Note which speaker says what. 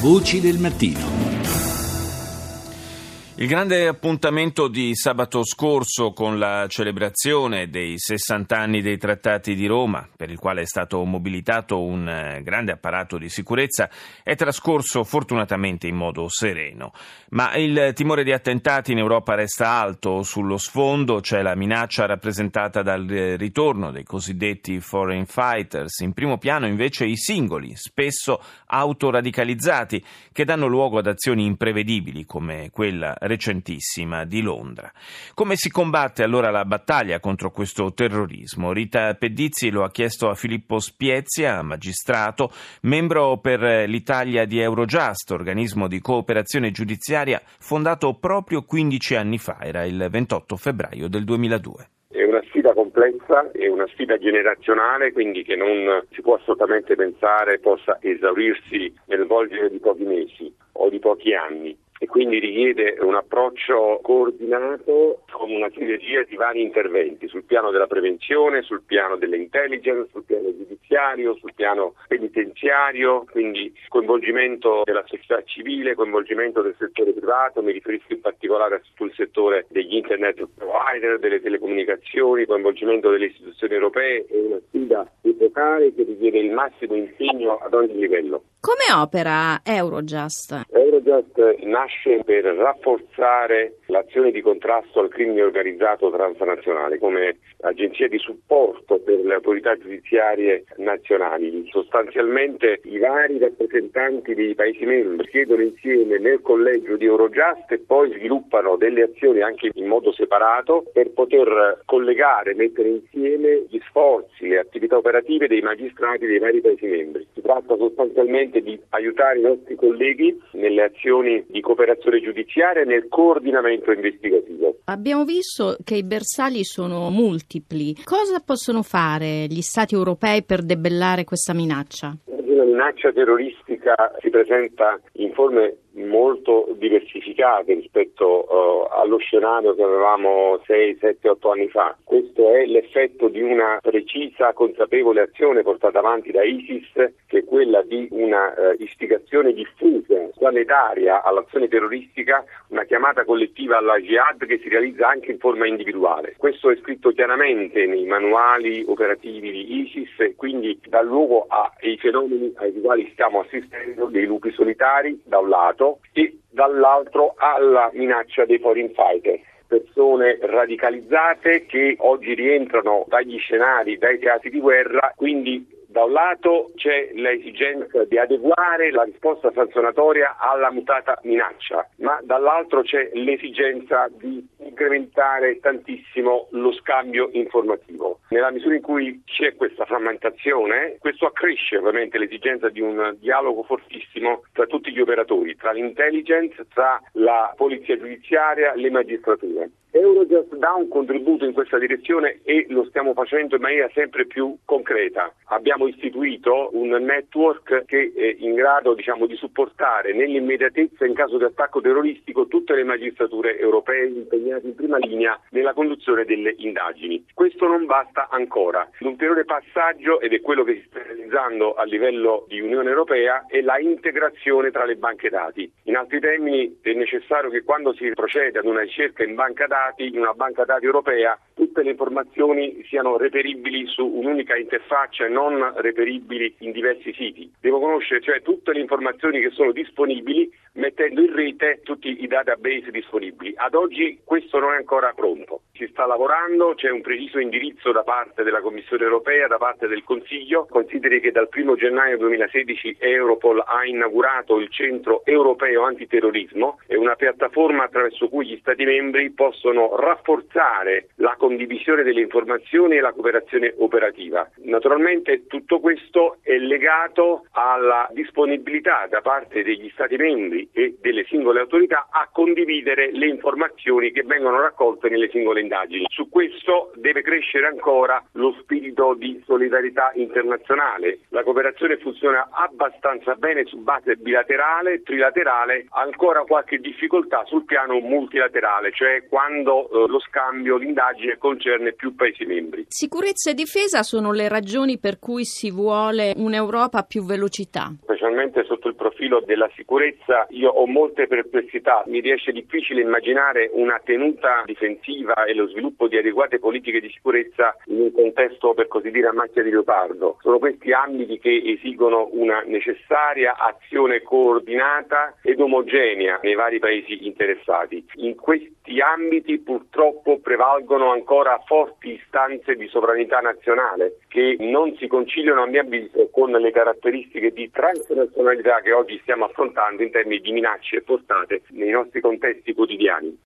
Speaker 1: Voci del mattino.
Speaker 2: Il grande appuntamento di sabato scorso con la celebrazione dei 60 anni dei trattati di Roma, per il quale è stato mobilitato un eh, grande apparato di sicurezza, è trascorso fortunatamente in modo sereno. Ma il timore di attentati in Europa resta alto. Sullo sfondo c'è la minaccia rappresentata dal eh, ritorno dei cosiddetti foreign fighters. In primo piano invece i singoli, spesso autoradicalizzati, che danno luogo ad azioni imprevedibili come quella recentissima di Londra. Come si combatte allora la battaglia contro questo terrorismo? Rita Pedizzi lo ha chiesto a Filippo Spiezia, magistrato, membro per l'Italia di Eurojust, organismo di cooperazione giudiziaria fondato proprio 15 anni fa, era il 28 febbraio del 2002
Speaker 3: È una sfida complessa, è una sfida generazionale, quindi che non si può assolutamente pensare possa esaurirsi nel volgere di pochi mesi o di pochi anni e quindi richiede un approccio coordinato con una sinergia di vari interventi sul piano della prevenzione, sul piano delle intelligence, sul piano giudiziario, sul piano penitenziario, quindi coinvolgimento della società civile, coinvolgimento del settore privato, mi riferisco in particolare sul settore degli internet provider, delle telecomunicazioni, coinvolgimento delle istituzioni europee, è una sfida epocale che richiede il massimo impegno ad ogni livello.
Speaker 4: Come opera Eurojust?
Speaker 3: Eurojust nasce per rafforzare l'azione di contrasto al crimine organizzato transnazionale come agenzia di supporto per le autorità giudiziarie nazionali. Sostanzialmente i vari rappresentanti dei Paesi membri siedono insieme nel collegio di Eurojust e poi sviluppano delle azioni anche in modo separato per poter collegare, mettere insieme gli sforzi, attività operative dei magistrati dei vari Paesi membri. Si tratta sostanzialmente di aiutare i nostri colleghi nelle azioni di cooperazione giudiziaria e nel coordinamento investigativo.
Speaker 4: Abbiamo visto che i bersagli sono multipli. Cosa possono fare gli Stati europei per debellare questa minaccia?
Speaker 3: La minaccia terroristica si presenta in forme molto diversificate rispetto uh, allo scenario che avevamo 6, 7, 8 anni fa. Questo è l'effetto di una precisa, consapevole azione portata avanti da ISIS, che è quella di una uh, istigazione diffusa, planetaria all'azione terroristica, una chiamata collettiva alla jihad che si realizza anche in forma individuale. Questo è scritto chiaramente nei manuali operativi di ISIS e quindi dà luogo ai fenomeni ai quali stiamo assistendo, dei lupi solitari da un lato, e dall'altro alla minaccia dei foreign fighter persone radicalizzate che oggi rientrano dagli scenari, dai teatri di guerra, quindi da un lato c'è l'esigenza di adeguare la risposta sanzionatoria alla mutata minaccia, ma dall'altro c'è l'esigenza di incrementare tantissimo lo scambio informativo. Nella misura in cui c'è questa frammentazione, questo accresce ovviamente l'esigenza di un dialogo fortissimo tra tutti gli operatori, tra l'intelligence, tra la polizia giudiziaria, le magistrature. Eurojust dà un contributo in questa direzione e lo stiamo facendo in maniera sempre più concreta. Abbiamo istituito un network che è in grado diciamo, di supportare nell'immediatezza in caso di attacco terroristico tutte le magistrature europee impegnate in prima linea nella conduzione delle indagini. Questo non basta ancora. L'ulteriore passaggio, ed è quello che si sta realizzando a livello di Unione Europea, è la integrazione tra le banche dati. In altri termini è necessario che quando si procede ad una ricerca in banca dati in una banca dati europea tutte le informazioni siano reperibili su un'unica interfaccia e non reperibili in diversi siti. Devo conoscere cioè tutte le informazioni che sono disponibili mettendo in rete tutti i database disponibili. Ad oggi questo non è ancora pronto. Si sta lavorando, c'è un preciso indirizzo da parte della Commissione europea, da parte del Consiglio. Consideri che dal 1 gennaio 2016 Europol ha inaugurato il Centro Europeo Antiterrorismo, è una piattaforma attraverso cui gli Stati membri possono rafforzare la condivisione delle informazioni e la cooperazione operativa. Naturalmente tutto questo è legato alla disponibilità da parte degli Stati membri e delle singole autorità a condividere le informazioni che vengono raccolte nelle singole indagini. Su questo deve crescere ancora lo spirito di solidarietà internazionale. La cooperazione funziona abbastanza bene su base bilaterale, trilaterale, ancora qualche difficoltà sul piano multilaterale, cioè quando eh, lo scambio, l'indagine concerne più Paesi membri.
Speaker 4: Sicurezza e difesa sono le ragioni per cui si vuole un'Europa a più velocità.
Speaker 3: Specialmente sotto il profilo della sicurezza io ho molte perplessità, mi riesce difficile immaginare una tenuta difensiva e lo sviluppo di adeguate politiche di sicurezza in un contesto per così dire a macchia di leopardo. Sono questi ambiti che esigono una necessaria azione coordinata ed omogenea nei vari paesi interessati. In questi ambiti purtroppo prevalgono ancora forti istanze di sovranità nazionale che non si conciliano a mio avviso con le caratteristiche di transnazionalità che oggi stiamo affrontando in termini di minacce portate nei nostri contesti quotidiani.